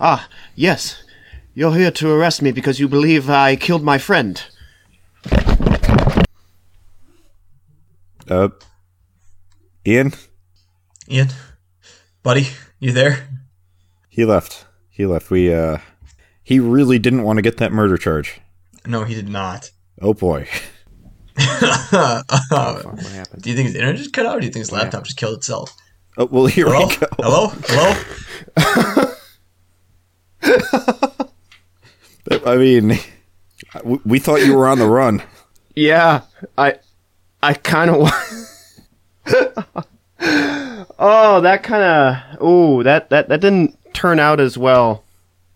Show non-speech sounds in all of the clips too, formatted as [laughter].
Ah, yes. You're here to arrest me because you believe I killed my friend. Uh, Ian, Ian, buddy, you there? he left. He left. We uh, he really didn't want to get that murder charge. No, he did not. [laughs] Oh boy. [laughs] Uh, What happened? do you think his internet just cut out, or do you think his laptop just killed itself? Oh well, here Hello? we go. Hello? Hello? [laughs] [laughs] I mean, we- thought you were on the run. Yeah, I, I kind of. [laughs] oh, that kind of. Ooh, that that that didn't turn out as well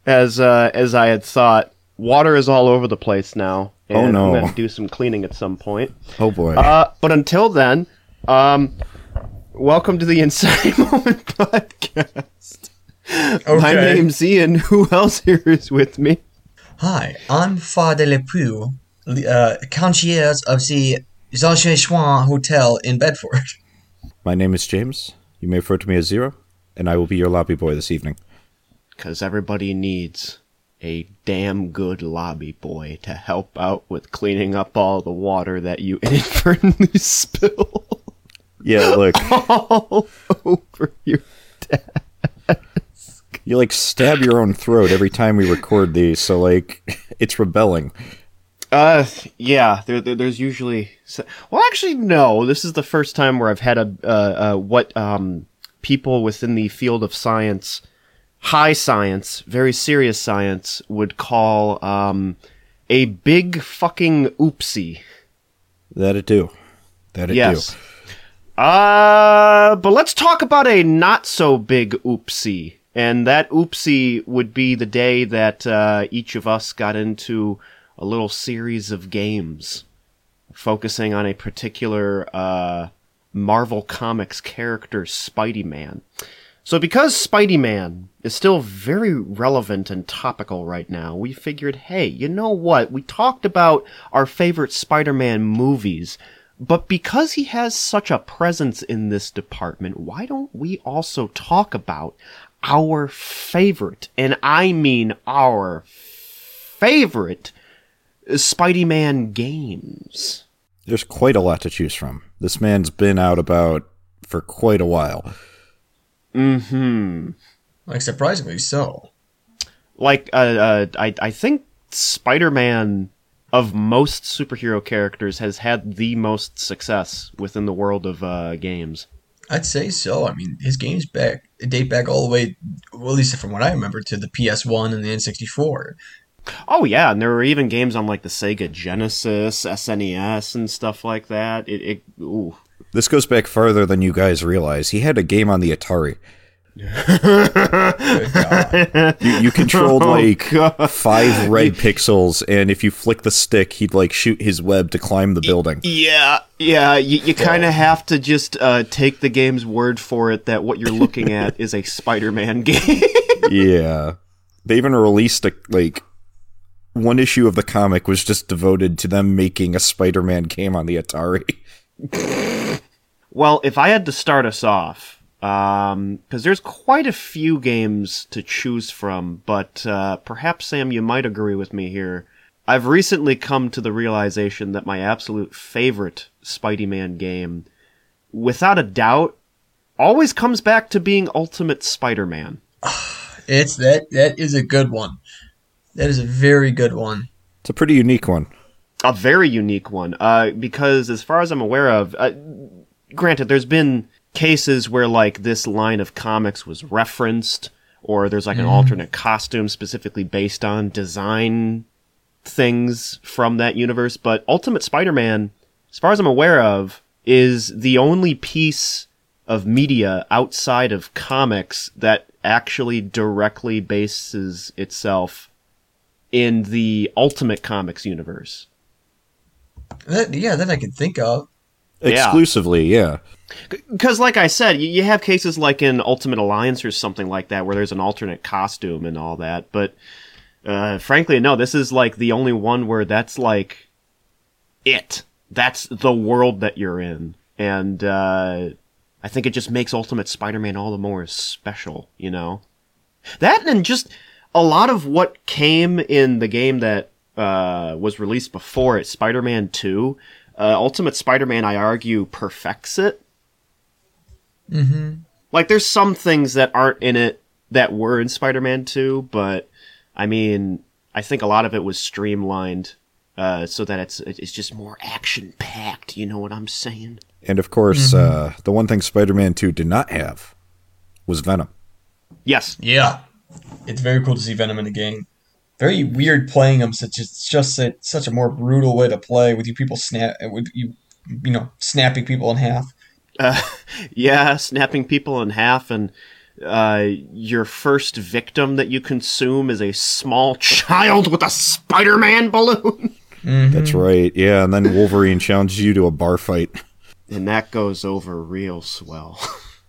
as uh, as I had thought. Water is all over the place now. Oh, no. I'm gonna do some cleaning at some point. Oh boy. Uh, but until then, um, welcome to the Inside [laughs] Moment podcast. My name's Ian. [laughs] Who else here is with me? Hi, I'm Father Lepoux, uh, concierge of the Jean Chouin Hotel in Bedford. My name is James. You may refer to me as Zero, and I will be your lobby boy this evening. Because everybody needs a damn good lobby boy to help out with cleaning up all the water that you [laughs] inadvertently spill Yeah, look, [laughs] all over your you like stab your own throat every time we record these, so like [laughs] it's rebelling. Uh, yeah. There, there, there's usually. Well, actually, no. This is the first time where I've had a uh, uh, what um people within the field of science, high science, very serious science, would call um a big fucking oopsie. That it do. That it yes. do. Uh, but let's talk about a not so big oopsie. And that oopsie would be the day that uh, each of us got into a little series of games focusing on a particular uh, Marvel Comics character, Spidey Man. So, because Spidey Man is still very relevant and topical right now, we figured, hey, you know what? We talked about our favorite Spider Man movies, but because he has such a presence in this department, why don't we also talk about our favorite, and I mean our favorite, Spidey Man games? There's quite a lot to choose from. This man's been out about for quite a while. Hmm. Like, surprisingly so. like uh, uh I I think Spider-Man of most superhero characters has had the most success within the world of uh games. I'd say so. I mean, his games back date back all the way, well, at least from what I remember, to the PS1 and the N64. Oh yeah, and there were even games on like the Sega Genesis, SNES and stuff like that. It, it ooh. This goes back further than you guys realize. He had a game on the Atari. [laughs] You, you controlled Oh, like God. five red pixels, and if you flick the stick, he'd like shoot his web to climb the building. Yeah, yeah, you, you kind of have to just uh, take the game's word for it that what you're looking at is a Spider-Man [laughs] game. yeah, they even released a like one issue of the comic was just devoted to them making a Spider-Man game on the Atari. Well, if I had to start us off, because there's quite a few games to choose from, but uh, perhaps, Sam, you might agree with me here. I've recently come to the realization that my absolute favorite Spidey Man game, without a doubt, always comes back to being Ultimate Spider Man. [sighs] It's that that is a good one. That is a very good one. It's a pretty unique one. a very unique one uh, because as far as i'm aware of uh, granted there's been cases where like this line of comics was referenced or there's like an hmm. alternate costume specifically based on design things from that universe but ultimate spider-man as far as i'm aware of is the only piece of media outside of comics that actually directly bases itself in the ultimate comics universe That, yeah, that I can think of. Exclusively, yeah. Because, like I said, you, you have cases like in Ultimate Alliance or something like that where there's an alternate costume and all that. But uh, frankly, no, this is like the only one where that's like it. That's the world that you're in. And uh, I think it just makes Ultimate Spider Man all the more special, you know? That and just a lot of what came in the game that uh, was released before it, Spider-Man Two, uh, Ultimate Spider-Man, I argue, perfects it. Mm-hmm. Like, there's some things that aren't in it that were in Spider-Man Two, but I mean, I think a lot of it was streamlined uh, so that it's it's just more action packed. You know what I'm saying? And of course, uh, the one thing Spider-Man Two did not have was Venom. Yes. Yeah, it's very cool to see Venom in the game. Very weird playing them. Such it's just a, such a more brutal way to play with you people snap with you you know snapping people in half. Uh, [laughs] yeah, snapping people in half and uh, your first victim that you consume is a small [laughs] child with a Spider-Man balloon. [laughs] That's right. Yeah, and then Wolverine challenges you to a bar fight. And that goes over real swell.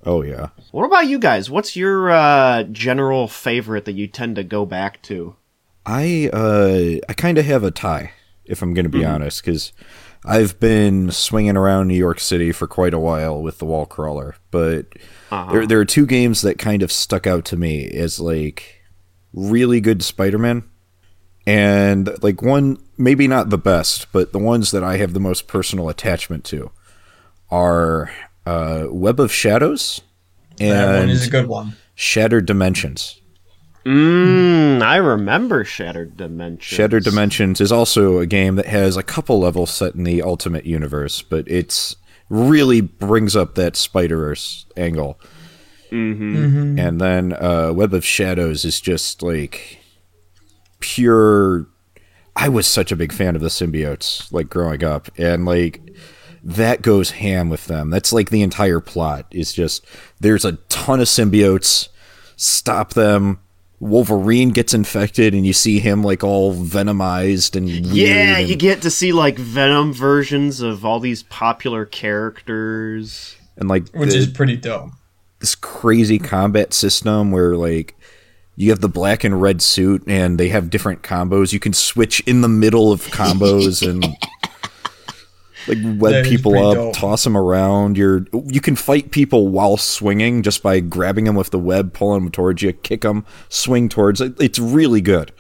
Oh yeah. what about you guys? What's your uh, general favorite that you tend to go back to? I uh I kind of have a tie if I'm going to be honest cuz I've been swinging around New York City for quite a while with the wall crawler, but there there are two games that kind of stuck out to me as like really good Spider-Man and like one maybe not the best, but the ones that I have the most personal attachment to are uh Web of Shadows that one and is a good one. Shattered Dimensions. Mmm, I remember Shattered Dimensions. Shattered Dimensions is also a game that has a couple levels set in the Ultimate Universe, but it's really brings up that Spider-Verse angle. Mm-hmm. And then uh, Web of Shadows is just like pure. I was such a big fan of the symbiotes, like growing up, and like that goes ham with them. That's like the entire plot. Is just there's a ton of symbiotes. Stop them. Wolverine gets infected, and you see him like all venomized and weird Yeah, and- you get to see like Venom versions of all these popular characters. and like Which the- is pretty dope. this crazy combat system where like you have the black and red suit and they have different combos. You can switch in the middle of combos and [laughs] like web That is people up, dope. toss them around. You're you can fight people while swinging just by grabbing them with the web, pulling them towards you, kick them, swing towards. It. It's really good.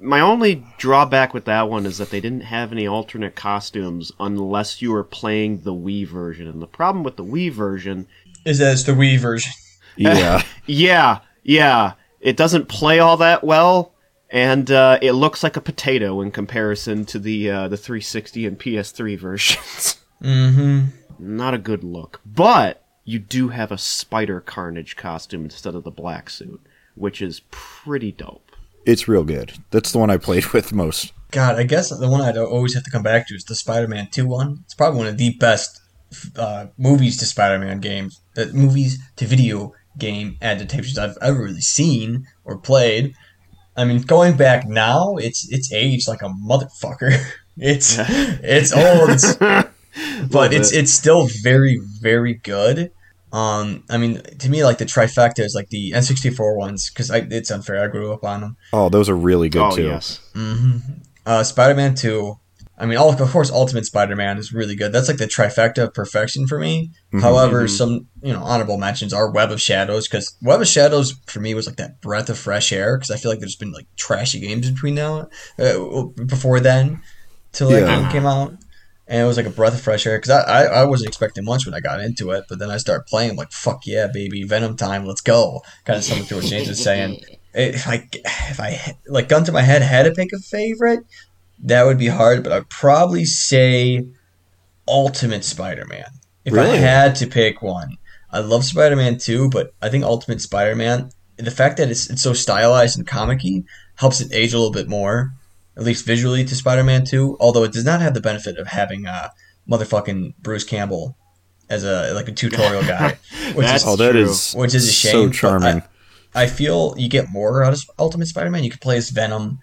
My only drawback with that one is that they didn't have any alternate costumes unless you were playing the Wii version. And the problem with the Wii version, Is that it's the Wii version. Yeah. [laughs] yeah, yeah, it doesn't play all that well, and uh, it looks like a potato in comparison to the uh, the 360 and PS3 versions. [laughs] Mm-hmm. Not a good look, but you do have a Spider Carnage costume instead of the black suit, which is pretty dope. it's real good. That's the one I played with most. God, I guess the one I'd always have to come back to is the Spider-Man 2 one. It's probably one of the best uh, movies to Spider-Man games, uh, movies to video game adaptations I've ever really seen or played. I mean, going back now, it's it's aged like a motherfucker. [laughs] It's it's old, [laughs] it's- but it's bit. it's still very very good. Um, I mean, to me, like the trifecta is like the N64 ones because it's unfair. I grew up on them. Oh, those are really good oh too. yes, hmm Uh, Spider-Man Two. I mean, all of course, Ultimate Spider-Man is really good. That's like the trifecta of perfection for me. Mhm. However, some you know honorable mentions are Web of Shadows because Web of Shadows for me was like that breath of fresh air because I feel like there's been like trashy games between now uh, before then till like Yeah. it came out. And it was like a breath of fresh air because I, I, I wasn't expecting much when I got into it, but then I started playing. I'm like, fuck yeah, baby, Venom time, let's go. Kind of similar to what James was saying. [laughs] If I if I like gun to my head had to pick a favorite, that would be hard, but I'd probably say Ultimate Spider-Man. If I had to pick one, I love Spider-Man too, but I think Ultimate Spider-Man, the fact that it's it's so stylized and comic-y helps it age a little bit more, at least visually to Spider-Man 2, although it does not have the benefit of having uh motherfucking Bruce Campbell as a like a tutorial [laughs] guy, which That's is Oh, that true. is which is a shame. so charming. I, I feel you get more out of Ultimate Spider-Man. You can play as Venom.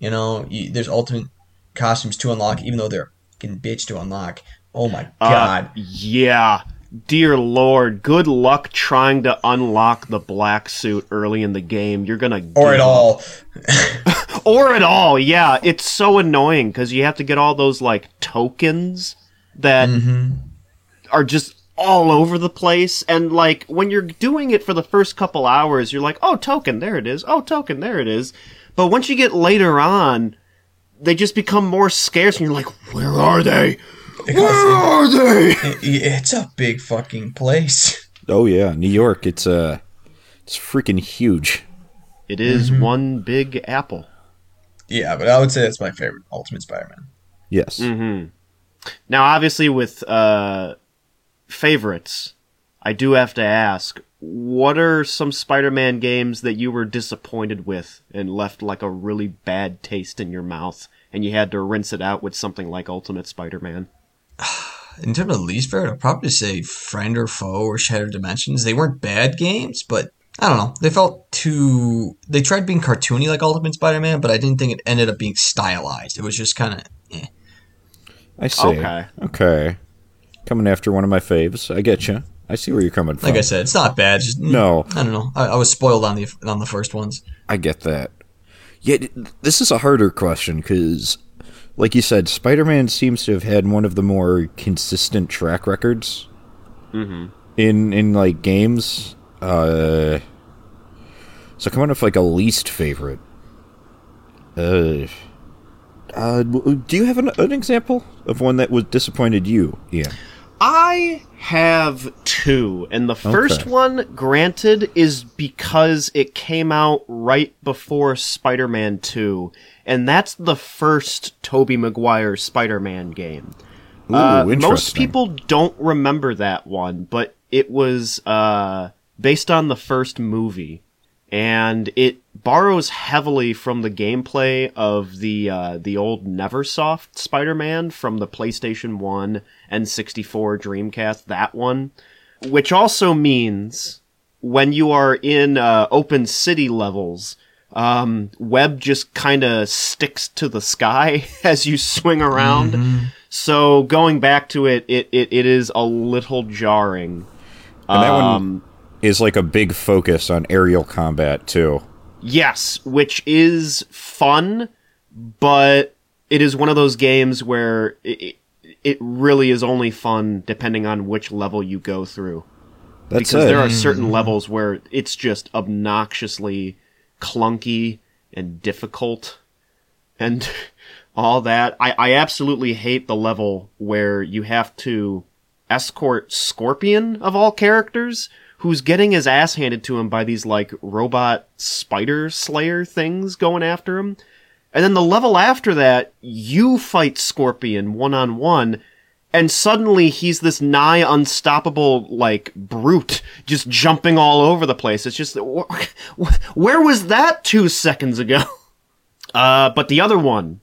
You know, you, there's Ultimate costumes to unlock, even though they're fucking bitch to unlock. Oh my Uh, god! yeah. Dear Lord, good luck trying to unlock the black suit early in the game. You're gonna or at all. [laughs] or at all. Yeah, it's so annoying because you have to get all those like tokens that Mm-hmm. are just all over the place. And like when you're doing it for the first couple hours, you're like, oh, token, there it is. Oh, token, there it is. But once you get later on, they just become more scarce, and you're like, where are they? Where are they? It- it's a big fucking place. [laughs] Oh yeah, New York. It's uh, it's freaking huge. It is one big apple. Yeah, but I would say that's my favorite Ultimate Spider-Man. Yes. Mm-hmm. Now, obviously, with uh, favorites, I do have to ask: What are some Spider-Man games that you were disappointed with and left like a really bad taste in your mouth, and you had to rinse it out with something like Ultimate Spider-Man? [sighs] In terms of least favorite, I'd probably say Friend or Foe or Shattered Dimensions. They weren't bad games, but I don't know. They felt too. They tried being cartoony like Ultimate Spider-Man, but I didn't think it ended up being stylized. It was just kind of. Eh. I see. Okay. Okay. Coming after one of my faves. I get you. I see where you're coming from. Like I said, it's not bad. Just mm, No. I don't know. I, I was spoiled on the on the first ones. I get that. Yet this is a harder question because, like you said, Spider-Man seems to have had one of the more consistent track records in in like games. Uh, so coming up like a least favorite. Uh, uh, do you have an, an example of one that was disappointed you? Yeah. I have two, and the first Okay. one, granted, is because it came out right before Spider Man 2, and that's the first Tobey Maguire Spider Man game. Ooh, Uh, most people don't remember that one, but it was uh, based on the first movie, and it borrows heavily from the gameplay of the uh, the old NeverSoft Spider-Man from the PlayStation One and 64 Dreamcast. That one, which also means when you are in uh, open city levels. Um, web just kind of sticks to the sky [laughs] as you swing around. So going back to it, it, it, it is a little jarring. And that one Um, is like a big focus on aerial combat too. Yes, which is fun, but it is one of those games where it, it, it really is only fun depending on which level you go through. That's because it. there are certain mm-hmm. levels where it's just obnoxiously clunky and difficult and [laughs] all that. I, I absolutely hate the level where you have to escort Scorpion of all characters, who's getting his ass handed to him by these like robot spider slayer things going after him. And then the level after that, you fight Scorpion one on one, and suddenly he's this nigh unstoppable like brute just jumping all over the place it's just wh- wh- [laughs] where was that two seconds ago [laughs] uh, but the other one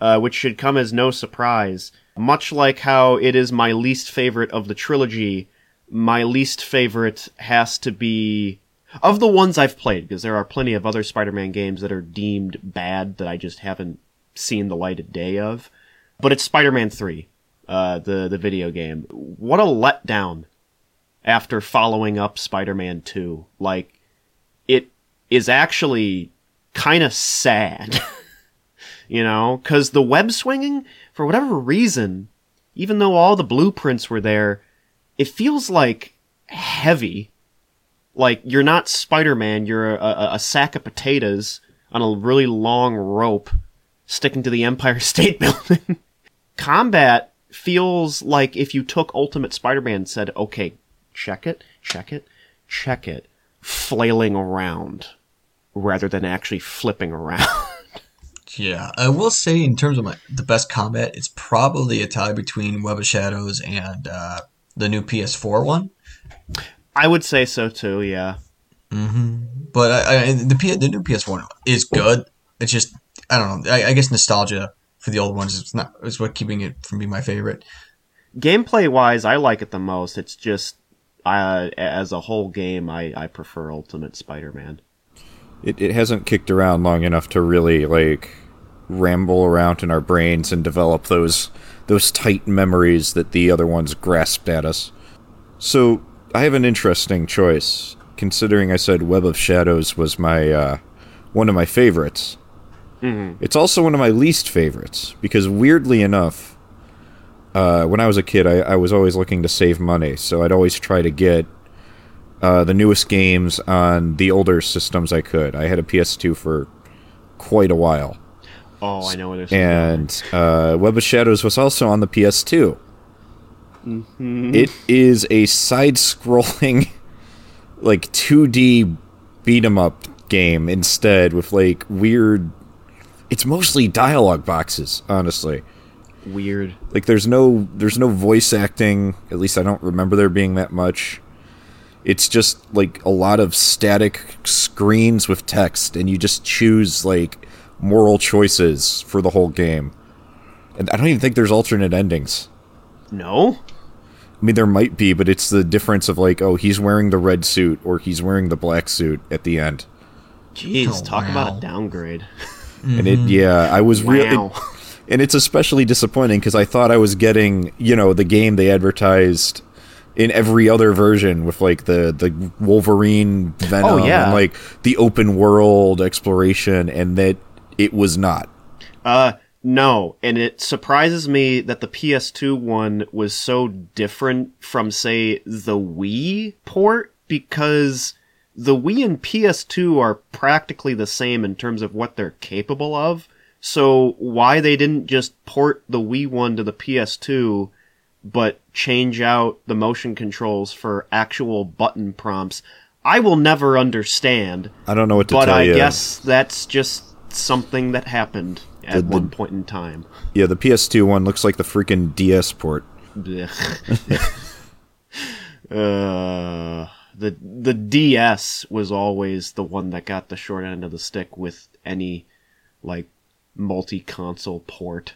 uh, which should come as no surprise much like how it is my least favorite of the trilogy my least favorite has to be of the ones i've played because there are plenty of other spider-man games that are deemed bad that i just haven't seen the light of day of but it's spider-man 3 uh, the the video game. What a letdown after following up Spider-Man 2. Like it is actually kind of sad. [laughs] you know, cuz the web swinging for whatever reason, even though all the blueprints were there, it feels like heavy. Like you're not Spider-Man, you're a, a, a sack of potatoes on a really long rope sticking to the Empire [laughs] State Building. Combat feels like if you took Ultimate Spider-Man and said, okay, check it, check it, check it, flailing around rather than actually flipping around. [laughs] Yeah, I will say in terms of my the best combat, it's probably a tie between Web of Shadows and uh, the new PS4 one. I would say so too, yeah. But I, I, the P, the new PS one is good. It's just I don't know. I, I guess nostalgia for the old ones is not is what keeping it from being my favorite. Gameplay wise, I like it the most. It's just, uh, as a whole game, I, I prefer Ultimate Spider-Man. it, it hasn't kicked around long enough to really like ramble around in our brains and develop those those tight memories that the other ones grasped at us. So I have an interesting choice, considering I said Web of Shadows was my uh, one of my favorites. It's also one of my least favorites because weirdly enough, uh, when I was a kid, I, I was always looking to save money, so I'd always try to get uh, the newest games on the older systems I could. I had a PS2 for quite a while, Oh, I know what it's. and uh, Web of Shadows was also on the PS2. It is a side-scrolling, [laughs] like 2D beat 'em up game instead with like weird. It's mostly dialogue boxes, honestly. weird. Like there's no there's no voice acting. At least I don't remember there being that much. It's just like a lot of static screens with text, and you just choose like moral choices for the whole game. And I don't even think there's alternate endings. No. I mean, there might be, but it's the difference of like, oh, he's wearing the red suit or he's wearing the black suit at the end. Jeez, Oh, talk about a downgrade. And it, mm-hmm. yeah, I was really, [laughs] and it's especially disappointing because I thought I was getting, you know, the game they advertised in every other version with like the the Wolverine Venom Oh, yeah. and like the open world exploration, and that it was not. Uh, no, and it surprises me that the PS2 one was so different from, say, the Wii port because the Wii and PS2 are practically the same in terms of what they're capable of. So why they didn't just port the Wii one to the PS2 but change out the motion controls for actual button prompts, I will never understand. I don't know what to But tell I you. guess that's just something that happened at The- the- one point in time. Yeah, the PS2 one looks like the freaking DS port. [laughs] Uh, the the DS was always the one that got the short end of the stick with any like multi-console port.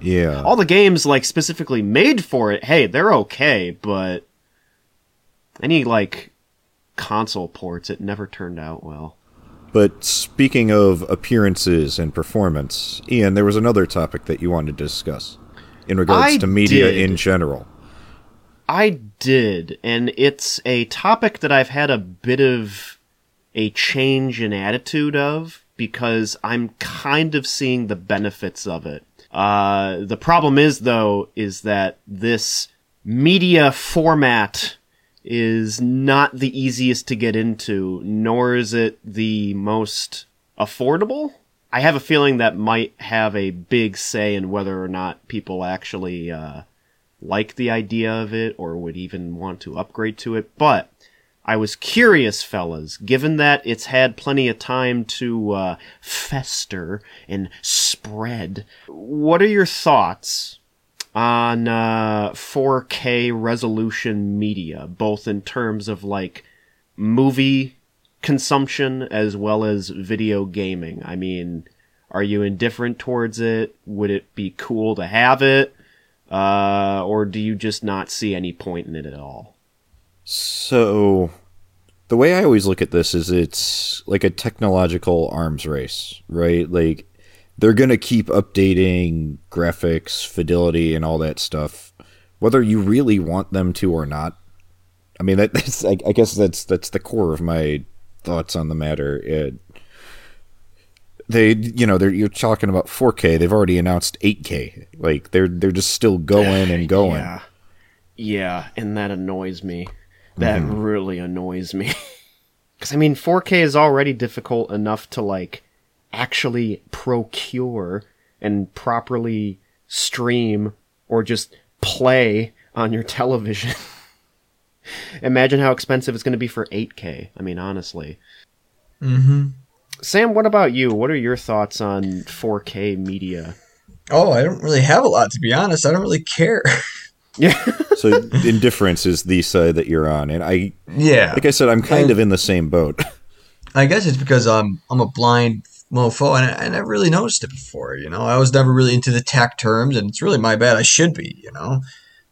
Yeah. All the games like specifically made for it, hey, they're okay, but any like console ports, it never turned out well. But speaking of appearances and performance, Ian, there was another topic that you wanted to discuss in regards I to media did. in general. I did, and it's a topic that I've had a bit of a change in attitude of because I'm kind of seeing the benefits of it. Uh, the problem is, though, is that this media format is not the easiest to get into, nor is it the most affordable. I have a feeling that might have a big say in whether or not people actually uh, like the idea of it or would even want to upgrade to it. But I was curious, fellas, given that it's had plenty of time to uh, fester and spread, what are your thoughts on uh, 4K resolution media, both in terms of like movie consumption as well as video gaming? I mean, are you indifferent towards it? Would it be cool to have it? Uh, or do you just not see any point in it at all? So, the way I always look at this is it's like a technological arms race, right? Like, they're going to keep updating graphics, fidelity, and all that stuff, whether you really want them to or not. I mean, that, [laughs] that's, I, I guess that's that's the core of my thoughts on the matter. It, they, you know, they're you're talking about 4K. They've already announced 8K. Like they're they're just still going and [sighs] going. Yeah. Yeah, and that annoys me. That Mm-hmm. really annoys me. [laughs] Cuz I mean 4K is already difficult enough to like actually procure and properly stream or just play on your [laughs] television. Imagine how expensive it's going to be for 8K. I mean, honestly. Mm-hmm. Sam, what about you? What are your thoughts on 4K media? Oh, I don't really have a lot to be honest. I don't really care. Yeah. [laughs] So indifference is the side that you're on, and I, yeah. like I said, I'm kind of in the same boat. [laughs] I guess it's because I'm I'm a blind mofo and I, I never really noticed it before. You know, I was never really into the tech terms, and it's really my bad. I should be, you know,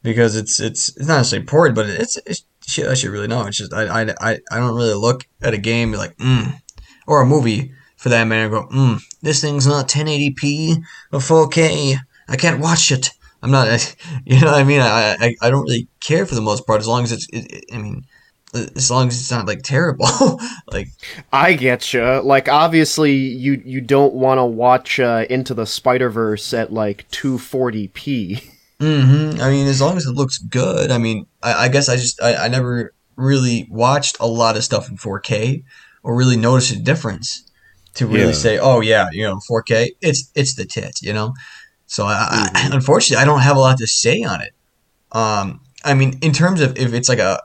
because it's it's it's not necessarily important, but it's, it's shit I should really know. It's just I I I, I don't really look at a game like mm, or a movie for that matter. Go mm, this thing's not 1080p or 4K. I can't watch it. I'm not, [laughs] you know what I mean? I, I, I don't really care for the most part as long as it's, it, it, I mean, as long as it's not like terrible. [laughs] like, I get you. Like, obviously, you you don't want to watch uh, Into the Spider Verse at like 240p. Mm-hmm. I mean, as long as it looks good. I mean, I, I guess I just I, I never really watched a lot of stuff in 4K or really noticed a difference to really Yeah. say, oh yeah, you know, 4K, it's it's the tit, you know. So I, Mm-hmm. I, unfortunately, I don't have a lot to say on it. Um, I mean, in terms of if it's like a,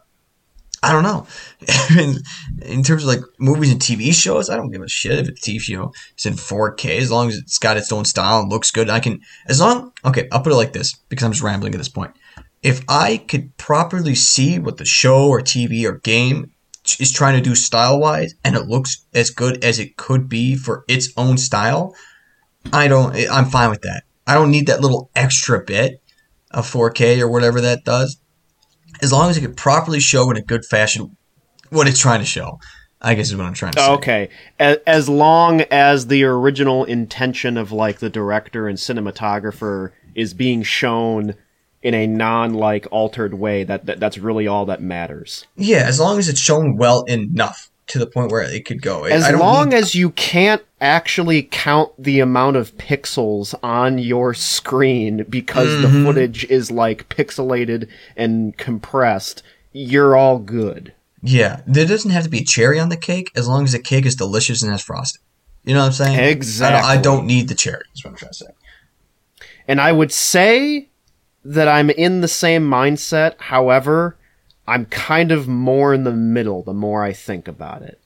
I don't know. [laughs] in, in terms of like movies and TV shows, I don't give a shit if it's TV show. It's in 4K as long as it's got its own style and looks good. I can, as long, okay, I'll put it like this because I'm just rambling at this point. If I could properly see what the show or TV or game is trying to do style wise and it looks as good as it could be for its own style, I don't, I'm fine with that. I don't need that little extra bit of 4K or whatever that does. As long as it can properly show in a good fashion what it's trying to show, I guess is what I'm trying to say. Okay, as, as long as the original intention of like the director and cinematographer is being shown in a non like altered way, that, that that's really all that matters. Yeah, as long as it's shown well enough to the point where it could go. As I long need- as you can't actually count the amount of pixels on your screen because the mm-hmm. footage is like pixelated and compressed, you're all good. yeah, there doesn't have to be a cherry on the cake as long as the cake is delicious and has frosting. You know what I'm saying? I don't, I don't need the cherry. That's what I'm trying to say. And I would say that I'm in the same mindset. However, I'm kind of more in the middle the more I think about it.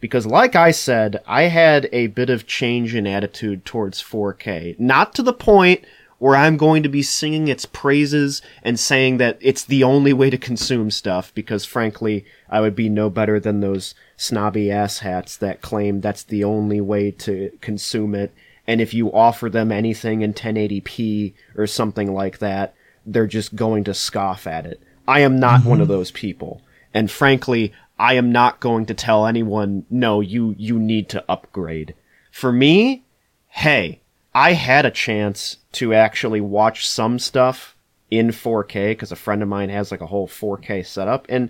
Because, like I said, I had a bit of change in attitude towards 4K. Not to the point where I'm going to be singing its praises and saying that it's the only way to consume stuff, because frankly, I would be no better than those snobby asshats that claim that's the only way to consume it. And if you offer them anything in 1080p or something like that, they're just going to scoff at it. I am not one of mm-hmm. those people. And frankly, I am not going to tell anyone, no, you, you need to upgrade. For me, hey, I had a chance to actually watch some stuff in 4K because a friend of mine has like a whole 4K setup. And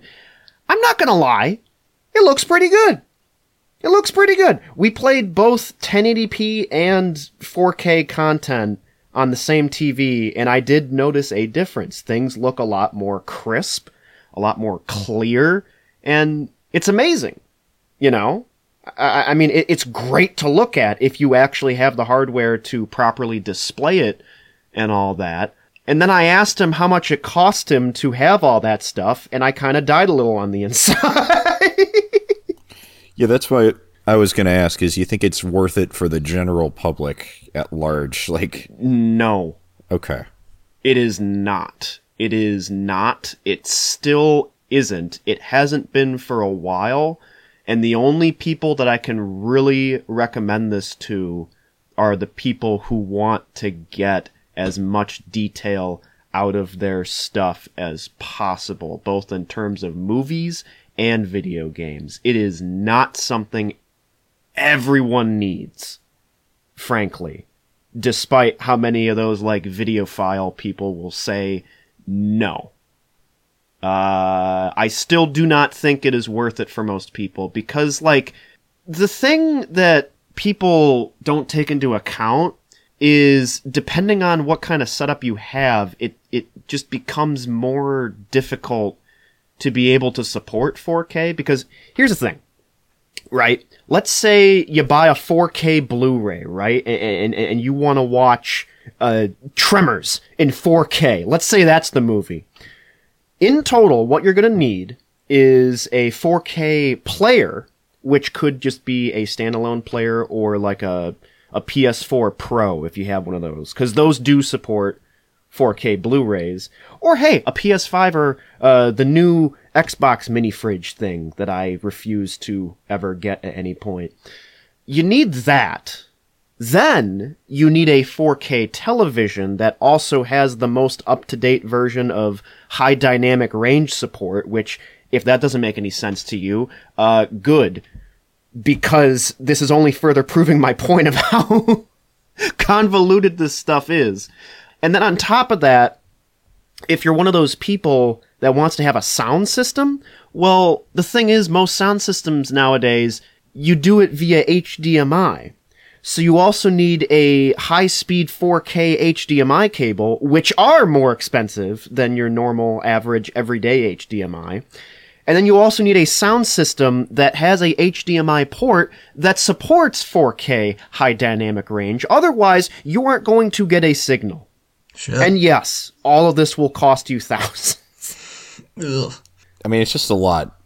I'm not going to lie, it looks pretty good. It looks pretty good. We played both 1080p and 4K content on the same TV, and I did notice a difference. Things look a lot more crisp, a lot more clear, and it's amazing. You know? I, I mean, it, it's great to look at if you actually have the hardware to properly display it and all that. And then I asked him how much it cost him to have all that stuff, and I kind of died a little on the [laughs] inside. Yeah, that's why I was going to ask is you think it's worth it for the general public at large? Like, no. okay. It is not. It is not. It still isn't. It hasn't been for a while. And the only people that I can really recommend this to are the people who want to get as much detail out of their stuff as possible, both in terms of movies and video games. It is not something everyone needs, frankly despite how many of those like videophile people will say no. Uh, I still do not think it is worth it for most people because like the thing that people don't take into account is depending on what kind of setup you have, it it just becomes more difficult to be able to support 4K because here's the thing right? Let's say you buy a 4K Blu-ray, right? And, and, and you want to watch uh, Tremors in 4K. Let's say that's the movie. In total, what you're going to need is a 4K player, which could just be a standalone player or like a, a PS4 Pro if you have one of those, because those do support 4K Blu-rays, or hey, a PS5 or uh, the new Xbox mini fridge thing that I refuse to ever get at any point. You need that. Then you need a 4K television that also has the most up-to-date version of high dynamic range support, which if that doesn't make any sense to you, uh, good. Because this is only further proving my point of how [laughs] convoluted this stuff is. And then on top of that, if you're one of those people that wants to have a sound system, well, the thing is, most sound systems nowadays, you do it via HDMI. So you also need a high-speed 4K HDMI cable, which are more expensive than your normal average everyday HDMI. And then you also need a sound system that has a HDMI port that supports 4K high dynamic range. Otherwise, you aren't going to get a signal. Shit. And yes, all of this will cost you thousands. [laughs] Ugh. I mean, it's just a lot,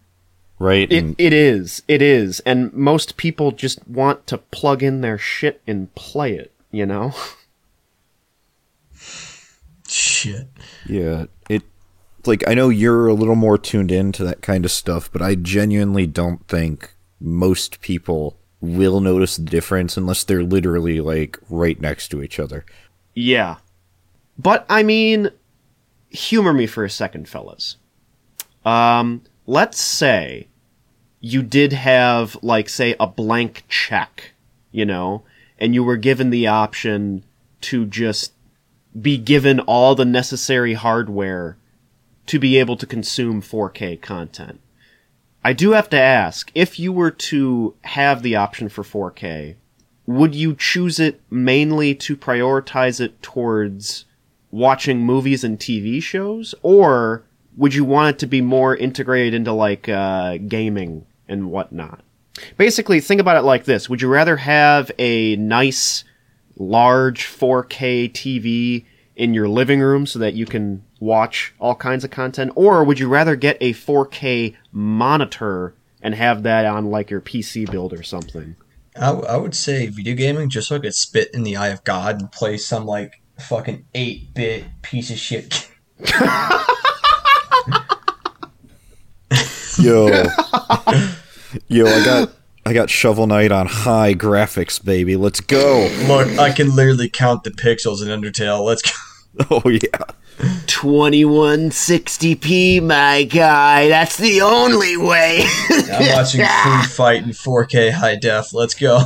right? It, And- it is. It is. And most people just want to plug in their shit and play it, you know? Shit. Yeah, it like I know you're a little more tuned into that kind of stuff, but I genuinely don't think most people will notice the difference unless they're literally like right next to each other. Yeah. But I mean, humor me for a second, fellas. Um, let's say you did have, like, say, a blank check, you know, and you were given the option to just be given all the necessary hardware to be able to consume 4K content. I do have to ask if you were to have the option for 4K, would you choose it mainly to prioritize it towards watching movies and TV shows, or would you want it to be more integrated into like uh, gaming and whatnot? Basically, think about it like this: Would you rather have a nice, large 4K TV in your living room so that you can watch all kinds of content, or would you rather get a 4K monitor and have that on like your PC build or something? I, I would say video gaming just so I could spit in the eye of God and play some like fucking 8 bit piece of shit. [laughs] Yo, yo, I got I got Shovel Knight on high graphics, baby. Let's go. Look, I can literally count the pixels in Undertale. Let's go. [laughs] Oh yeah. 2160p, my guy. That's the only way. I'm watching [laughs] Food Fight in 4K high def. Let's go.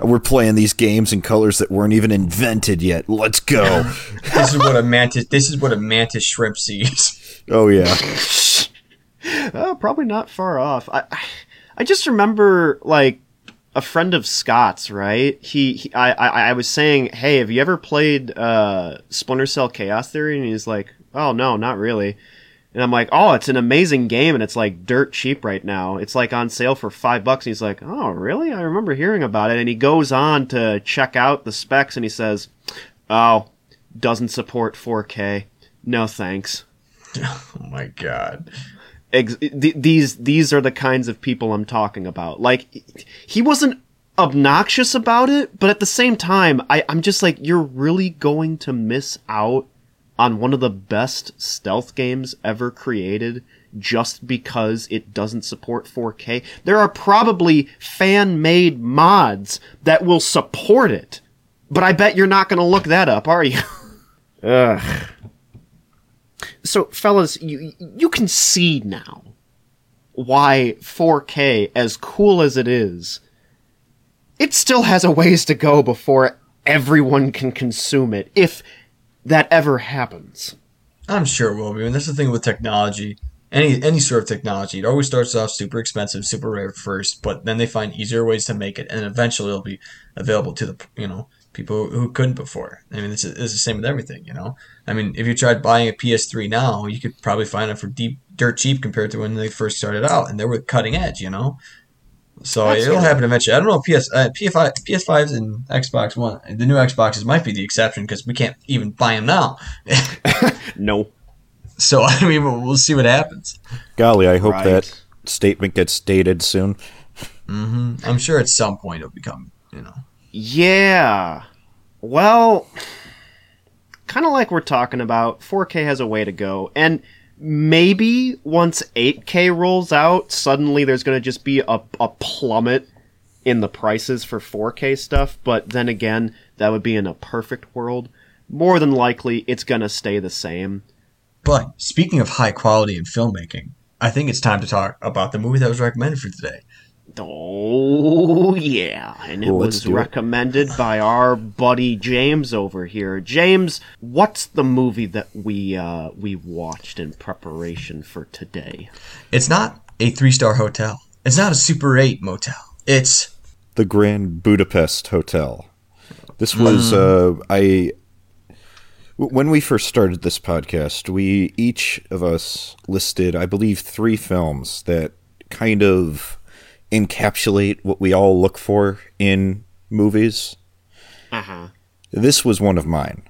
We're playing these games in colors that weren't even invented yet. Let's go. [laughs] This is what a [laughs] mantis. This is what a mantis shrimp sees. Oh yeah. [laughs] oh, probably not far off. I, I- I just remember like a friend of Scott's, right? He, he I, I, I was saying, hey, have you ever played uh, Splinter Cell Chaos Theory? And he's like, oh no, not really. And I'm like, oh, it's an amazing game, and it's like dirt cheap right now. It's like on sale for five bucks. And he's like, oh, really? I remember hearing about it. And he goes on to check out the specs, and he says, oh, doesn't support 4K. No thanks. [laughs] Oh my god. Ex- th- these these are the kinds of people I'm talking about. Like he wasn't obnoxious about it, but at the same time, I, I'm just like, you're really going to miss out on one of the best stealth games ever created just because it doesn't support 4K. There are probably fan made mods that will support it, but I bet you're not going to look that up, are you? [laughs] Ugh. So, fellas, you you can see now why 4K, as cool as it is, it still has a ways to go before everyone can consume it, if that ever happens. I'm sure it will be. I And that's the thing with technology. Any any sort of technology, it always starts off super expensive, super rare first, but then they find easier ways to make it, and eventually it'll be available to the you know people who couldn't before. I mean, it's, it's the same with everything, you know. I mean, if you tried buying a PS3 now, you could probably find it for deep dirt cheap compared to when they first started out, and they were cutting edge, you know. So That's it'll right. happen eventually. I don't know. PS uh, PS5 PS5s and Xbox One, the new Xboxes might be the exception because we can't even buy them now. [laughs] No. So [laughs] I mean, we'll, we'll see what happens. Golly, I hope Right. that statement gets dated soon. I'm sure at some point it'll become, you know. Yeah. Well, kind of like we're talking about, 4K has a way to go. And maybe once 8K rolls out, suddenly there's going to just be a, a plummet in the prices for 4K stuff. But then again, that would be in a perfect world. More than likely, it's going to stay the same. But speaking of high quality in filmmaking, I think it's time to talk about the movie that was recommended for today. Oh yeah, and it Well, let's was do it. recommended by our buddy James over here. James, what's the movie that we uh, we watched in preparation for today? It's not a three star hotel. It's not a Super 8 motel. It's the Grand Budapest Hotel. This was uh, I when we first started this podcast, we each of us listed, I believe, three films that kind of encapsulate what we all look for in movies. Uh-huh. This was one of mine.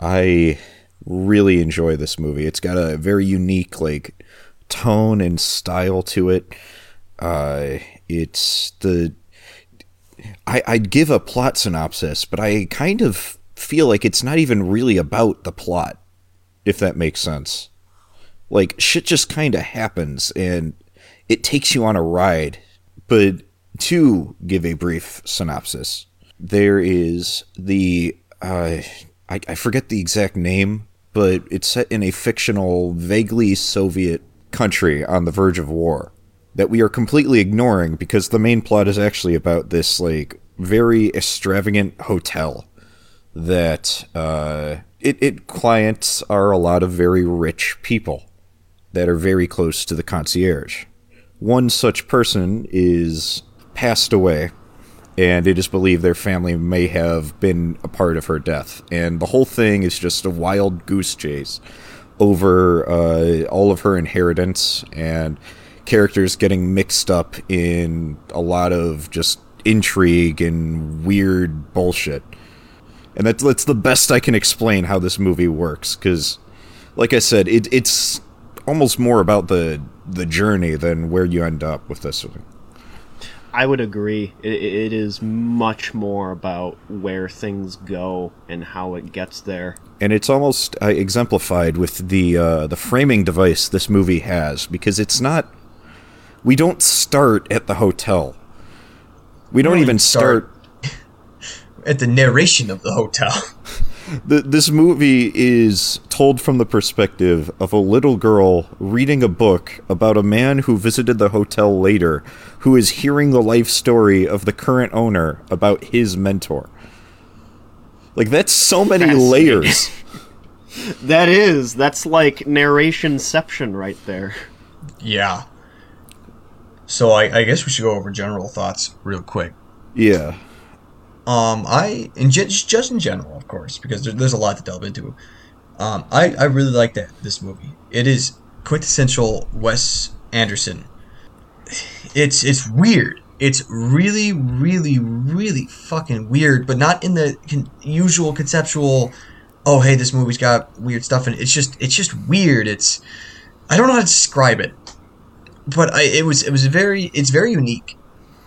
I really enjoy this movie. It's got a very unique like tone and style to it. Uh, it's the I, I'd give a plot synopsis, but I kind of feel like it's not even really about the plot, if that makes sense. Like shit just kind of happens and it takes you on a ride. But to give a brief synopsis, there is the uh, I, I forget the exact name, but it's set in a fictional, vaguely Soviet country on the verge of war that we are completely ignoring because the main plot is actually about this like very extravagant hotel that uh, it, it clients are a lot of very rich people that are very close to the concierge. One such person is passed away, and it is believed their family may have been a part of her death. And the whole thing is just a wild goose chase over uh, all of her inheritance and characters getting mixed up in a lot of just intrigue and weird bullshit. And that's, that's the best I can explain how this movie works, because, like I said, it, it's almost more about the the journey than where you end up with this. I would agree. It, it is much more about where things go and how it gets there. And it's almost uh, exemplified with the uh, the framing device this movie has, because it's not. We don't start at the hotel. We don't don't even even start. start- [laughs] At the narration of the hotel. [laughs] The, this movie is told from the perspective of a little girl reading a book about a man who visited the hotel later, who is hearing the life story of the current owner about his mentor. Like, that's so many layers. [laughs] That is. That's like narrationception right there. Yeah. So I, I guess we should go over general thoughts real quick. Yeah. Um, I just just in general, of course, because there, there's a lot to delve into. Um, I I really like that this movie. It is quintessential Wes Anderson. It's it's weird. It's really really really fucking weird, but not in the con- usual conceptual. Oh hey, this movie's got weird stuff and it. It's just it's just weird. It's I don't know how to describe it, but I it was it was very it's very unique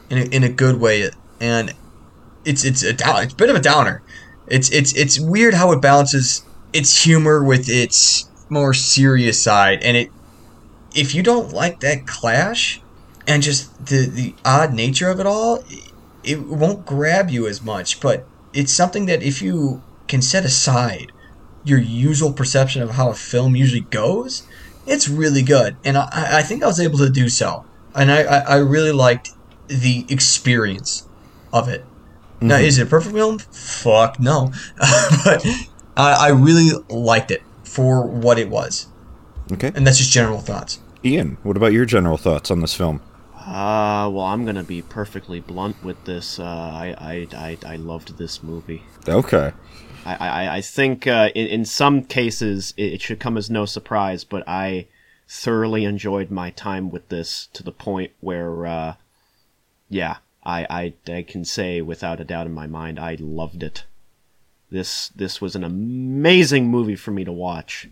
in a, in a good way, and it's it's a down it's a bit of a downer. It's it's it's weird how it balances its humor with its more serious side, and it if you don't like that clash and just the the odd nature of it all, it, won't grab you as much. But it's something that if you can set aside your usual perception of how a film usually goes, it's really good, and I, I think I was able to do so, and I, I really liked the experience of it. Now, is it a perfect film? Fuck no, [laughs] but I, I really liked it for what it was, Okay. and that's just general thoughts. Ian, what about your general thoughts on this film? Uh, well, I'm gonna be perfectly blunt with this. Uh, I, I, I, I loved this movie. Okay. I, I, I think uh, in, in some cases it, it should come as no surprise, but I thoroughly enjoyed my time with this to the point where, uh, yeah, I, I, I can say without a doubt in my mind, I loved it. This this was an amazing movie for me to watch,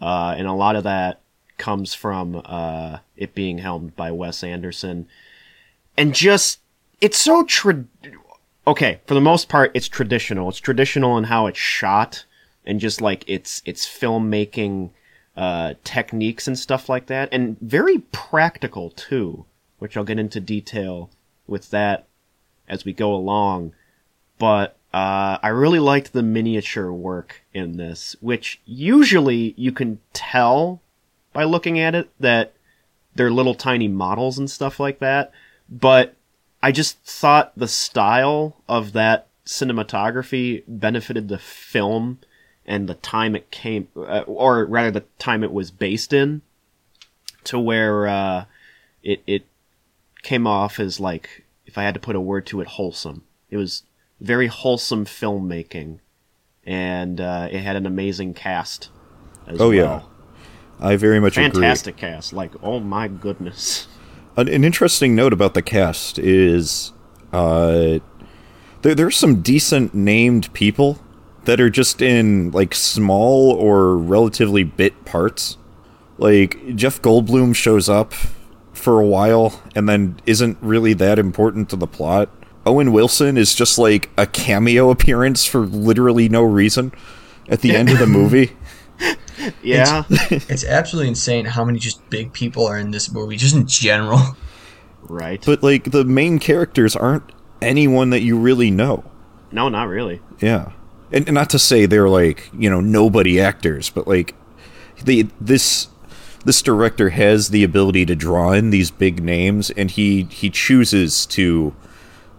uh, and a lot of that comes from uh, it being helmed by Wes Anderson, and just it's so tra- okay for the most part it's traditional. It's traditional in how it's shot and just like its its filmmaking uh, techniques and stuff like that. And very practical too which i'll get into detail with that as we go along. But uh, i really liked the miniature work in this which usually you can tell by looking at it that they're little tiny models and stuff like that. But I just thought the style of that cinematography benefited the film and the time it came, uh, or rather the time it was based in, to where uh, it it came off as like, if I had to put a word to it, wholesome. It was very wholesome filmmaking, and uh, it had an amazing cast. As Oh, yeah. I very much agree. fantastic cast. Like, oh my goodness. [laughs] An, an interesting note about the cast is uh, there there's some decent named people that are just in like small or relatively bit parts. Like Jeff Goldblum shows up for a while and then isn't really that important to the plot. Owen Wilson is just like a cameo appearance for literally no reason at the end of the [laughs] movie. Yeah, [laughs] It's absolutely insane how many just big people are in this movie, just in general. right. But like the main characters aren't anyone that you really know. no, not really. Yeah, and, and not to say they're like you know nobody actors, but like the this this director has the ability to draw in these big names, and he he chooses to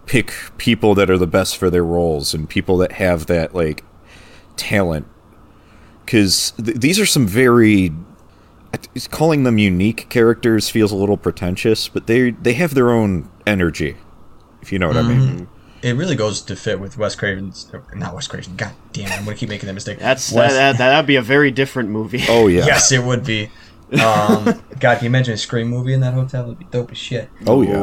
pick people that are the best for their roles and people that have that like talent. Because th- these are some very it's- calling them unique characters feels a little pretentious, but they they have their own energy, if you know what I mean. Mm-hmm. It really goes to fit with Wes Craven's, not Wes Craven. God damn, it, I'm gonna keep making that mistake. That's Wes, that, that. That'd be a very different movie. Oh yeah. Yes, it would be. Um, God, can you imagine a Scream movie in that hotel? It'd be dope as shit. Oh yeah.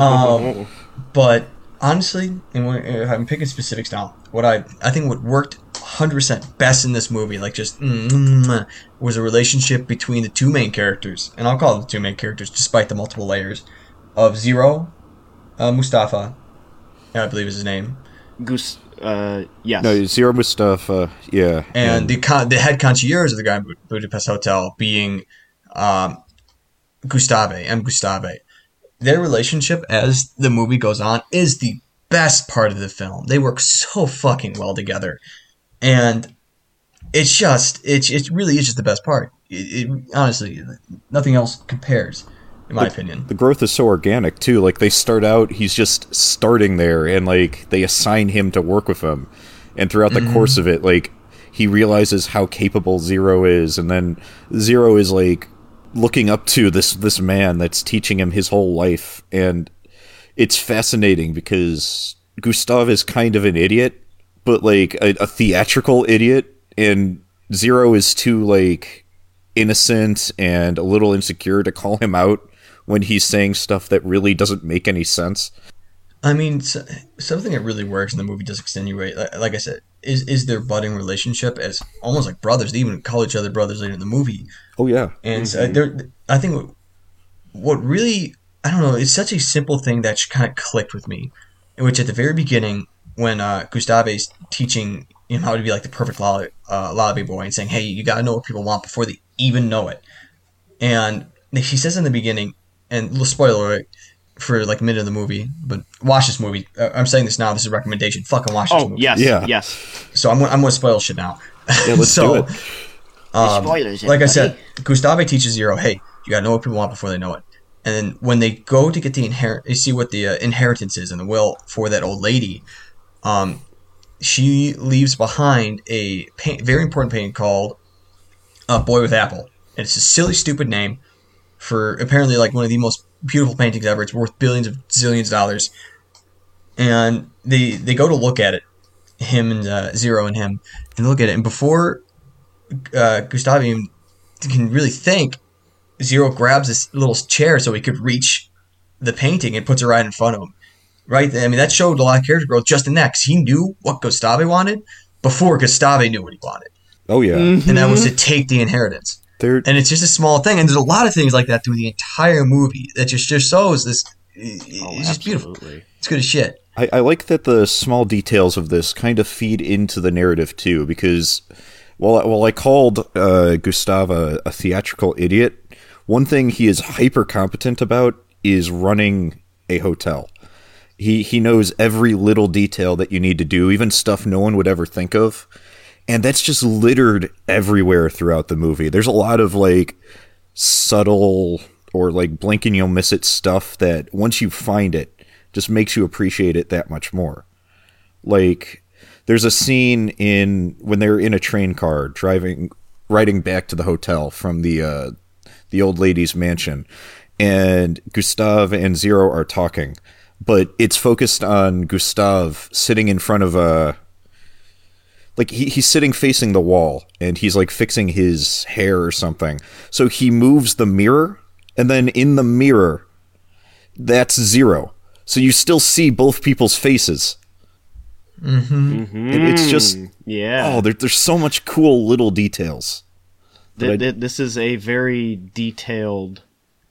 Um, [laughs] but honestly, and when, if I'm picking specifics now, what I I think what worked 100% best in this movie, like just mm, was a relationship between the two main characters, and I'll call it the two main characters, despite the multiple layers of Zero, uh, Moustafa, I believe is his name, Goose. Uh, yes. No, Zero Moustafa, yeah. and the con- the head concierge of the Grand Bu- Budapest Hotel being um, Gustave, M. Gustave. Their relationship as the movie goes on is the best part of the film. They work so fucking well together, and it's just it it really is just the best part. It, it honestly nothing else compares, in my opinion. the growth is so organic too. Like they start out, he's just starting there, and like they assign him to work with them, and throughout the mm-hmm. course of it, like he realizes how capable Zero is, and then Zero is like looking up to this this man that's teaching him his whole life, and it's fascinating because Gustave is kind of an idiot, but like a, a theatrical idiot, and Zero is too like innocent and a little insecure to call him out when he's saying stuff that really doesn't make any sense. I mean, s something that really works in the movie does extenuate. Like, like I said, is is their budding relationship as almost like brothers. They even call each other brothers later in the movie. Oh yeah, And so there, I think what, what really, I don't know, it's such a simple thing that kind of clicked with me. In which at the very beginning, when uh, Gustave's teaching him how to be like the perfect lobby, uh, lobby boy and saying, hey, you got to know what people want before they even know it. And he says in the beginning, and little spoiler alert for like a minute of the movie, but watch this movie. Uh, I'm saying this now. This is a recommendation. Fucking watch this Oh movie. yes. Yeah. Yes. So I'm, I'm going to spoil shit now. yeah. Let's [laughs] so, do it. um, Spoilers, like I said, Gustave teaches Zero, hey, you gotta know what people want before they know it. And then when they go to get the inherit, they see what the uh, inheritance is and the will for that old lady. Um, she leaves behind a paint, very important painting called uh, "Boy with Apple." And it's a silly, stupid name for apparently like one of the most beautiful paintings ever. It's worth billions of zillions of dollars. And they they go to look at it, him and uh, Zero and him, and look at it. And before uh, Gustave even can really think, Zero grabs this little chair so he could reach the painting and puts it right in front of him. Right? I mean, that showed a lot of character growth just in that 'cause he knew what Gustave wanted before Gustave knew what he wanted. Oh yeah, And that was to take the inheritance. There. And it's just a small thing. And there's a lot of things like that through the entire movie that just, just shows this. It's Oh, just beautiful. absolutely. It's good as shit. I, I like that the small details of this kind of feed into the narrative too, because while I- while I called uh, Gustave a, a theatrical idiot, one thing he is hyper competent about is running a hotel. He he knows every little detail that you need to do, even stuff no one would ever think of. And that's just littered everywhere throughout the movie. There's a lot of like subtle or like blink and you'll miss it stuff that once you find it just makes you appreciate it that much more. Like there's a scene in when they're in a train car driving riding back to the hotel from the uh the old lady's mansion and Gustave and Zero are talking but it's focused on Gustave sitting in front of a like he, he's sitting facing the wall and he's like fixing his hair or something. So he moves the mirror and then in the mirror that's zero. So you still see both people's faces. Mm-hmm. And it's just Yeah. oh, there, there's so much cool little details. Th- th- this is a very detailed,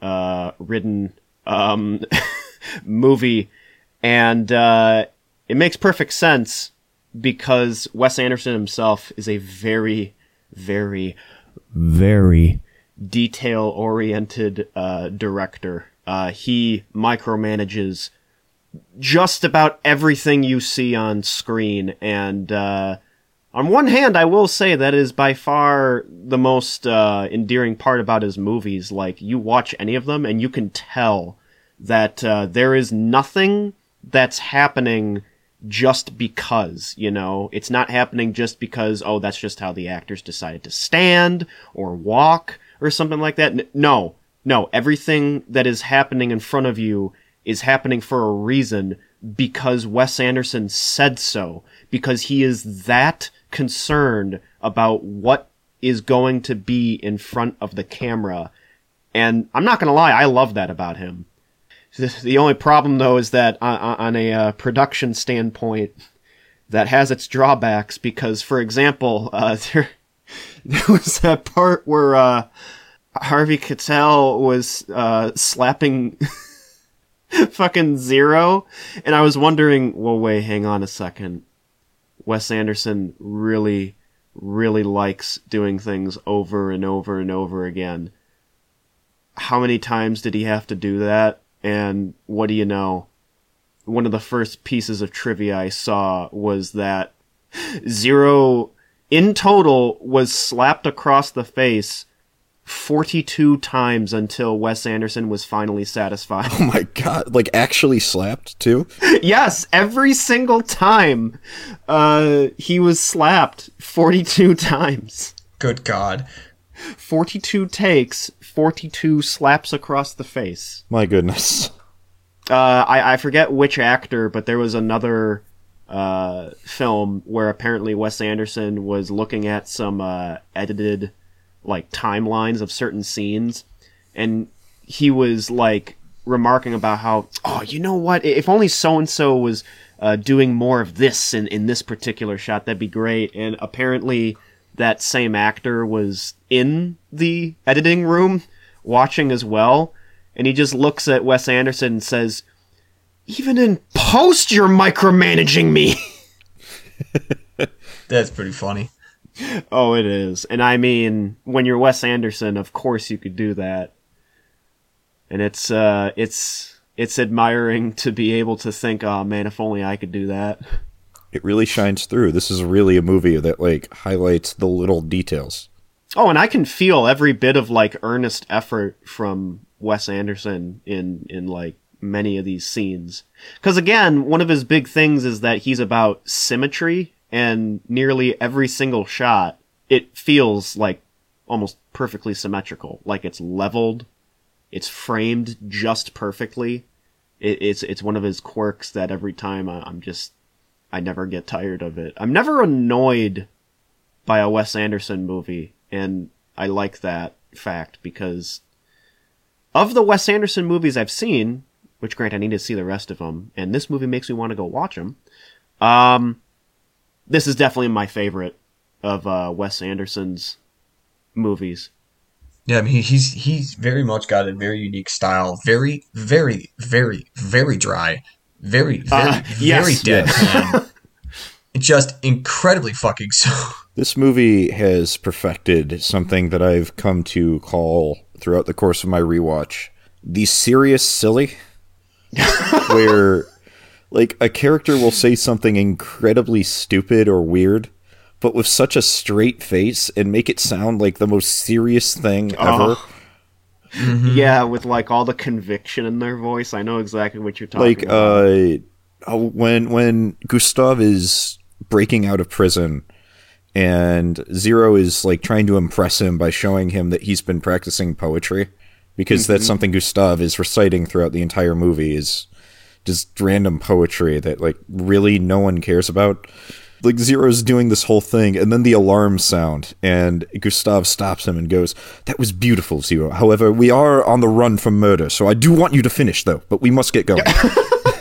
uh, written um, [laughs] movie, and uh, it makes perfect sense because Wes Anderson himself is a very, very, very detail-oriented uh, director. Uh, he micromanages just about everything you see on screen, and uh, on one hand, I will say that is by far the most uh, endearing part about his movies. Like, you watch any of them and you can tell that uh, there is nothing that's happening just because, you know? It's not happening just because, oh, that's just how the actors decided to stand or walk or something like that. No, no. Everything that is happening in front of you is happening for a reason because Wes Anderson said so. Because he is that concerned about what is going to be in front of the camera. And I'm not going to lie, I love that about him. The only problem, though, is that on, a uh, production standpoint, that has its drawbacks. Because, for example, uh, [laughs] there, there was that part where uh, Harvey Keitel was uh, slapping [laughs] fucking Zero, and I was wondering, well, wait, hang on a second. Wes Anderson really, really likes doing things over and over and over again. How many times did he have to do that? And what do you know? One of the first pieces of trivia I saw was that Zero, in total, was slapped across the face 42 times until Wes Anderson was finally satisfied. Oh my god, like actually slapped too? [laughs] yes, every single time uh, he was slapped 42 times. Good God. 42 takes, 42 slaps across the face. My goodness. [laughs] Uh, I, I forget which actor, but there was another uh, film where apparently Wes Anderson was looking at some uh, edited like timelines of certain scenes, and he was like remarking about how, oh, you know what? If only so and so was uh, doing more of this in in this particular shot, that'd be great. And apparently, that same actor was in the editing room watching as well, and he just looks at Wes Anderson and says, "Even in post, you're micromanaging me." [laughs] That's pretty funny. Oh, it is. And I mean, when you're Wes Anderson, of course you could do that. And it's uh it's it's admiring to be able to think, "Oh man, if only I could do that." [laughs] It really shines through. This is really a movie that like highlights the little details. Oh, and I can feel every bit of like earnest effort from Wes Anderson in in like many of these scenes. Cuz again, one of his big things is that he's about symmetry and nearly every single shot it feels like almost perfectly symmetrical, like it's leveled, it's framed just perfectly. It, it's it's one of his quirks that every time I, I'm just I never get tired of it. I'm never annoyed by a Wes Anderson movie, and I like that fact because of the Wes Anderson movies I've seen, which grant I need to see the rest of them, and this movie makes me want to go watch them. Um, this is definitely my favorite of uh, Wes Anderson's movies. Yeah, I mean, he's he's very much got a very unique style. Very, very, very, very dry. Very, very, Uh, very [laughs] yes. deadpan. Just incredibly fucking so. This movie has perfected something that I've come to call throughout the course of my rewatch the serious silly, [laughs] where like a character will say something incredibly stupid or weird, but with such a straight face and make it sound like the most serious thing ever. Yeah, with like all the conviction in their voice. I know exactly what you're talking like about. uh oh, when when Gustave is breaking out of prison and Zero is like trying to impress him by showing him that he's been practicing poetry because that's something Gustave is reciting throughout the entire movie is just random poetry that like really no one cares about. Like Zero's doing this whole thing, and then the alarm sound, and Gustave stops him and goes, "That was beautiful, Zero. However, we are on the run from murder, so I do want you to finish, though. But we must get going." [laughs]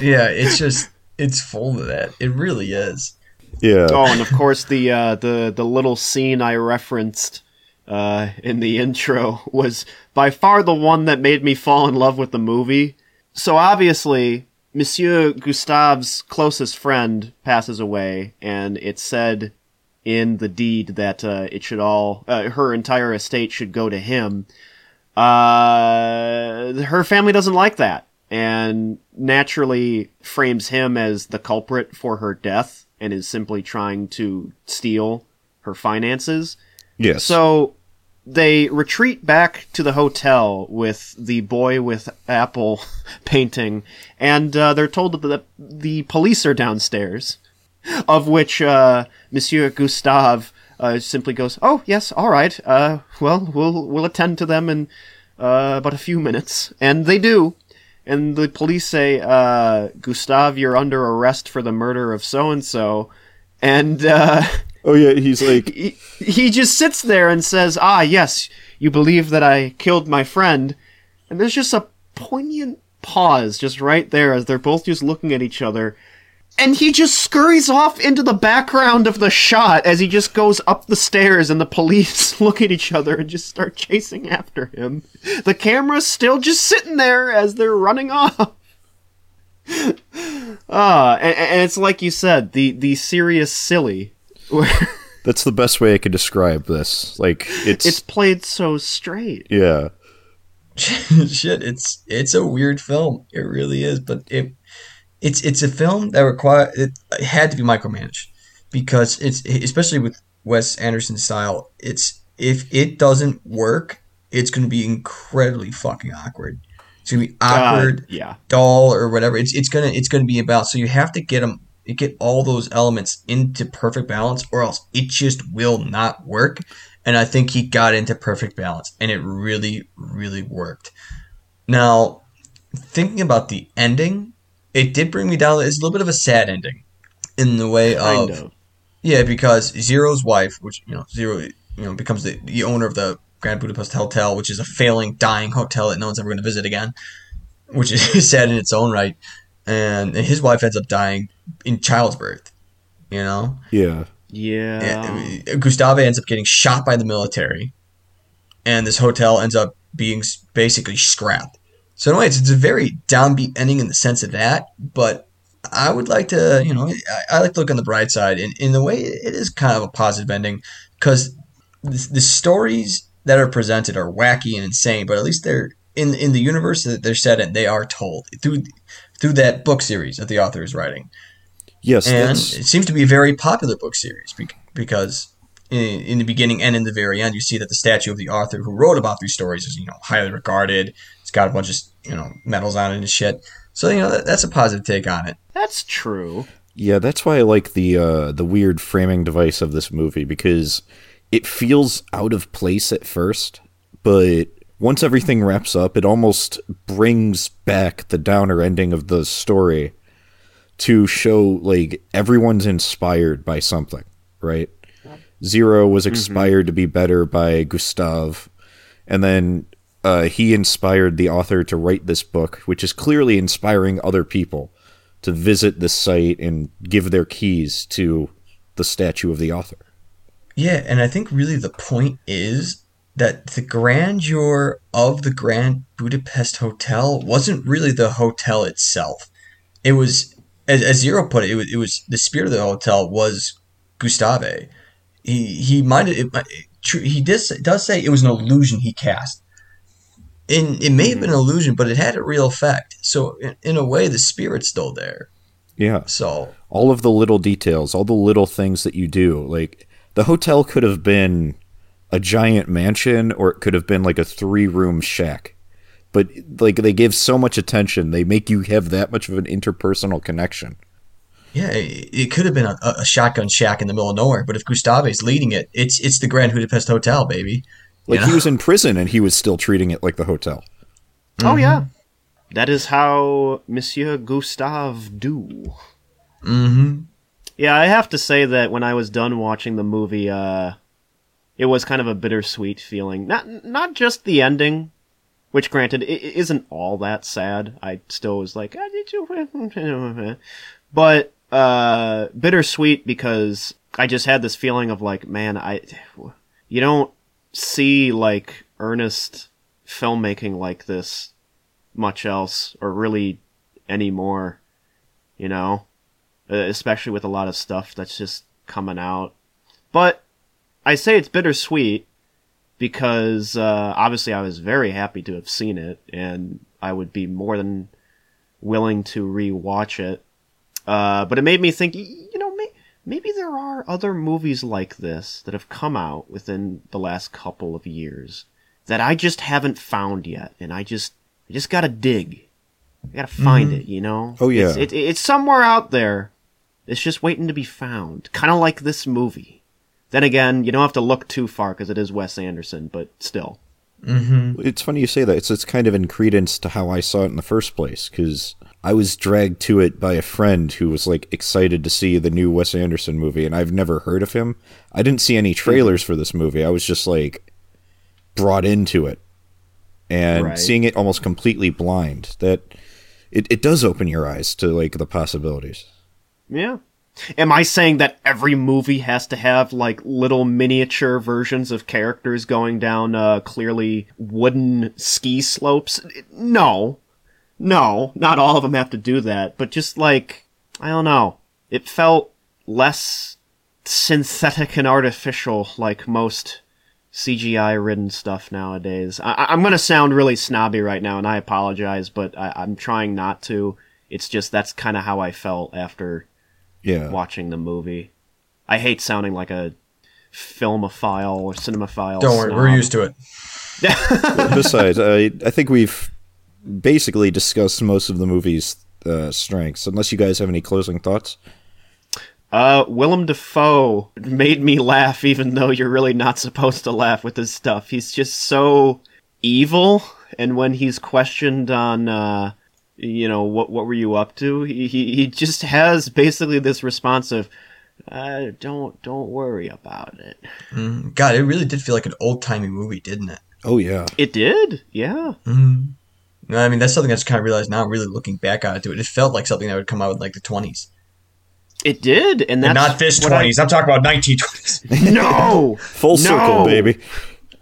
Yeah, it's just it's full of that. It really is. yeah. Oh, and of course the uh, the the little scene I referenced uh, in the intro was by far the one that made me fall in love with the movie. So obviously, Monsieur Gustave's closest friend passes away, and it's said in the deed that uh, it should all uh, her entire estate should go to him. Uh, her family doesn't like that, and naturally frames him as the culprit for her death, and is simply trying to steal her finances. yes. So they retreat back to the hotel with the boy with apple [laughs] painting, and uh, they're told that the, police are downstairs, of which uh, Monsieur Gustave uh, simply goes, "Oh yes, all right. Uh, well, we'll we'll attend to them in uh, about a few minutes," and they do. And the police say, uh, "Gustave, you're under arrest for the murder of so and so," [laughs] and. Oh yeah, he's like, he, he just sits there and says, "Ah, yes, you believe that I killed my friend," and there's just a poignant pause just right there as they're both just looking at each other, and he just scurries off into the background of the shot as he just goes up the stairs, and the police [laughs] look at each other and just start chasing after him. The camera's still just sitting there as they're running off. [laughs] Ah, and, and it's like you said, the the serious silly. Where [laughs] that's the best way I could describe this. Like it's, it's played so straight. yeah. [laughs] Shit, it's it's a weird film. It really is, but it it's it's a film that require it had to be micromanaged because it's especially with Wes Anderson's style. It's if it doesn't work, it's going to be incredibly fucking awkward. It's going to be awkward, Uh, yeah. dull, or whatever. It's it's gonna it's gonna be about. So you have to get them get all those elements into perfect balance, or else it just will not work. And I think he got into perfect balance, and it really really worked. Now, thinking about the ending, it did bring me down. It's a little bit of a sad ending, in the way of of. yeah, because Zero's wife, which you know Zero, you know becomes the, the owner of the Grand Budapest Hotel, which is a failing, dying hotel that no one's ever going to visit again, which is [laughs] sad in its own right. And, and his wife ends up dying in childbirth. You know, Yeah. Yeah. uh, Gustave ends up getting shot by the military, and this hotel ends up being basically scrapped. So in a way, it's, it's a very downbeat ending in the sense of that, but I would like to, you know, I, I like to look on the bright side. In in the way, it is kind of a positive ending because the, the stories that are presented are wacky and insane, but at least they're in in the universe that they're set in. They are told through through that book series that the author is writing Yes. and that's, it seems to be a very popular book series because in, in the beginning and in the very end, you see that the statue of the author who wrote about these stories is you know highly regarded. It's got a bunch of you know medals on it and shit. So you know that, that's a positive take on it. That's true. Yeah, that's why I like the uh, the weird framing device of this movie because it feels out of place at first, but once everything wraps up, it almost brings back the downer ending of the story to show like everyone's inspired by something, right? Zero was inspired to be better by Gustave, and then uh, he inspired the author to write this book, which is clearly inspiring other people to visit the site and give their keys to the statue of the author. Yeah, and I think really the point is that the grandeur of the Grand Budapest Hotel wasn't really the hotel itself. It was, as, as Zero put it, it was, it was the spirit of the hotel was Gustave. He he minded it. he does does say it was an illusion he cast. And it may have been an illusion, but it had a real effect. So in, in a way, the spirit's still there. Yeah. So All of the little details, all the little things that you do. Like, the hotel could have been a giant mansion or it could have been like a three room shack. But, like, they give so much attention. They make you have that much of an interpersonal connection. Yeah, it, it could have been a, a shotgun shack in the middle of nowhere, but if Gustave's leading it, it's it's the Grand Budapest Hotel, baby. Like, You he was in prison and he was still treating it like the hotel. Oh yeah. that is how Monsieur Gustave do. Mm-hmm. Yeah, I have to say that when I was done watching the movie, uh, it was kind of a bittersweet feeling. Not not just the ending, which granted it isn't all that sad. I still was like, ah, did you? [laughs] But uh, bittersweet because I just had this feeling of like, man, I you don't see like earnest filmmaking like this much else or really anymore, you know, Uh, especially with a lot of stuff that's just coming out. But I say it's bittersweet because uh, obviously I was very happy to have seen it, and I would be more than willing to rewatch it. Uh, but it made me think, you know, may- maybe there are other movies like this that have come out within the last couple of years that I just haven't found yet, and I just, I just gotta dig. I gotta find it, you know. Oh, yeah. it's, it, it's somewhere out there. It's just waiting to be found, kind of like this movie. Then again, you don't have to look too far because it is Wes Anderson, but still. Mm-hmm. It's funny you say that. It's it's kind of in credence to how I saw it in the first place because I was dragged to it by a friend who was like excited to see the new Wes Anderson movie, and I've never heard of him. I didn't see any trailers for this movie. I was just like brought into it, and Right. seeing it almost completely blind. That it it does open your eyes to like the possibilities. Yeah. Am I saying that every movie has to have like little miniature versions of characters going down uh, clearly wooden ski slopes? No. No, not all of them have to do that, but just like, I don't know. It felt less synthetic and artificial like most CGI ridden stuff nowadays. I- I'm going to sound really snobby right now, and I apologize, but I- I'm trying not to. It's just that's kind of how I felt after Yeah, watching the movie. I hate sounding like a filmophile or cinemaphile. Don't worry, we're used to it. [laughs] Besides, I I think we've basically discussed most of the movie's uh, strengths. Unless you guys have any closing thoughts. Uh, Willem Dafoe made me laugh, even though you're really not supposed to laugh with his stuff. He's just so evil, and when he's questioned on, uh, you know, what what were you up to, he he, he just has basically this response of, uh, "Don't don't worry about it." Mm, God, it really did feel like an old timey movie, didn't it? Oh yeah. It did, yeah. Mm. I mean, that's something I just kind of realized now. Really looking back on it, it felt like something that would come out in like the twenties, It did, and that's and not this twenties. I'm talking about nineteen twenties. [laughs] No, Full circle, No!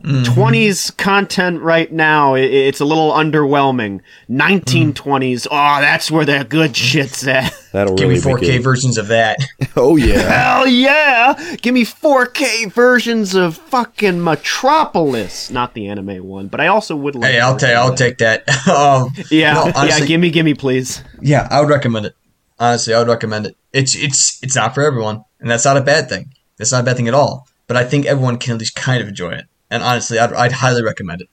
Baby. 20s content right now, i- it's a little underwhelming. 1920s, oh, that's where the good shit's at. [laughs] That'll Give really me four make K it- versions of that. [laughs] Oh yeah. Hell yeah! Give me 4K versions of fucking Metropolis. Not the anime one, but I also would like. hey, I'll take I'll take that. [laughs] um, Yeah, no, yeah, gimme, gimme, please. yeah, I would recommend it. Honestly, I would recommend it. It's it's it's not for everyone, and that's not a bad thing. That's not a bad thing at all. But I think everyone can at least kind of enjoy it. And honestly, I'd, I'd highly recommend it.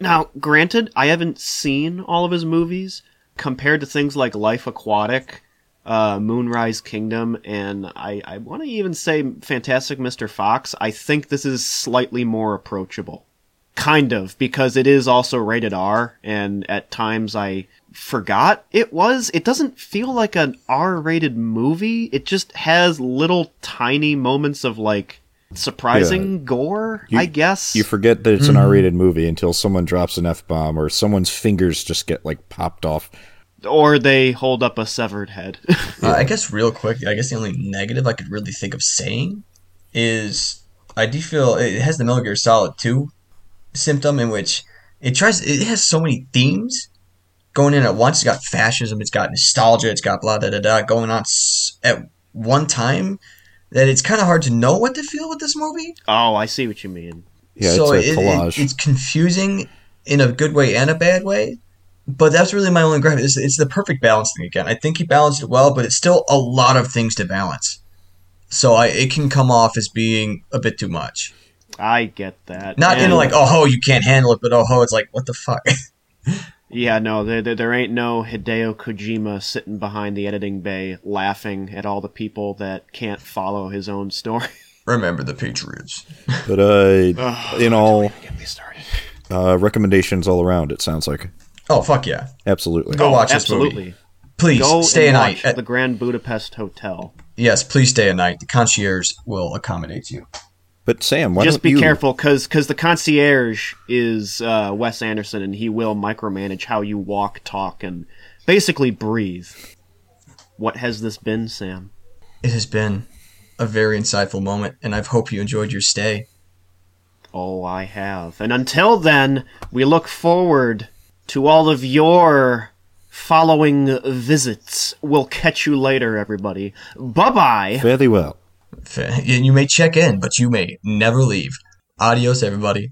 Now, granted, I haven't seen all of his movies compared to things like Life Aquatic, uh, Moonrise Kingdom, and I, I want to even say Fantastic Mr. Fox. I think this is slightly more approachable. Kind of, because it is also rated R, and at times I forgot it was. It doesn't feel like an R rated movie. It just has little tiny moments of like surprising gore, You- I guess. You forget that it's an R-rated movie until someone drops an F-bomb or someone's fingers just get like popped off. or they hold up a severed head. [laughs] Uh, I guess real quick, I guess the only negative I could really think of saying is I do feel it has the Metal Gear Solid 2 symptom in which it tries it has so many themes going in at once. It's got fascism, it's got nostalgia, it's got blah da da da going on at one time that it's kind of hard to know what to feel with this movie. oh, I see what you mean. Yeah, so it's a it- it- collage. it's confusing in a good way and a bad way. But that's really my only gripe. It's, it's the perfect balance thing again. I think he balanced it well, but it's still a lot of things to balance. So I, it can come off as being a bit too much. I get that. Not in And- a like, oh ho, you can't handle it, but oh ho, it's like, what the fuck? [laughs] Yeah, no, there, there, there ain't no Hideo Kojima sitting behind the editing bay laughing at all the people that can't follow his own story. [laughs] Remember the Patriots. [laughs] But uh, in all Get me started. uh, recommendations all around, it sounds like. Oh fuck yeah! Absolutely. Go watch this Absolutely. movie. Please Go stay a and night. watch At- the Grand Budapest Hotel. yes, please stay a night. The concierge will accommodate you. But Sam, why Just don't be you careful, because because the concierge is uh, Wes Anderson, and he will micromanage how you walk, talk, and basically breathe. What has this been, Sam? It has been a very insightful moment, and I hope you enjoyed your stay. Oh, I have. And until then, we look forward to all of your following visits. We'll catch you later, everybody. Bye bye. Very well. You may check in, but you may never leave. Adios, everybody.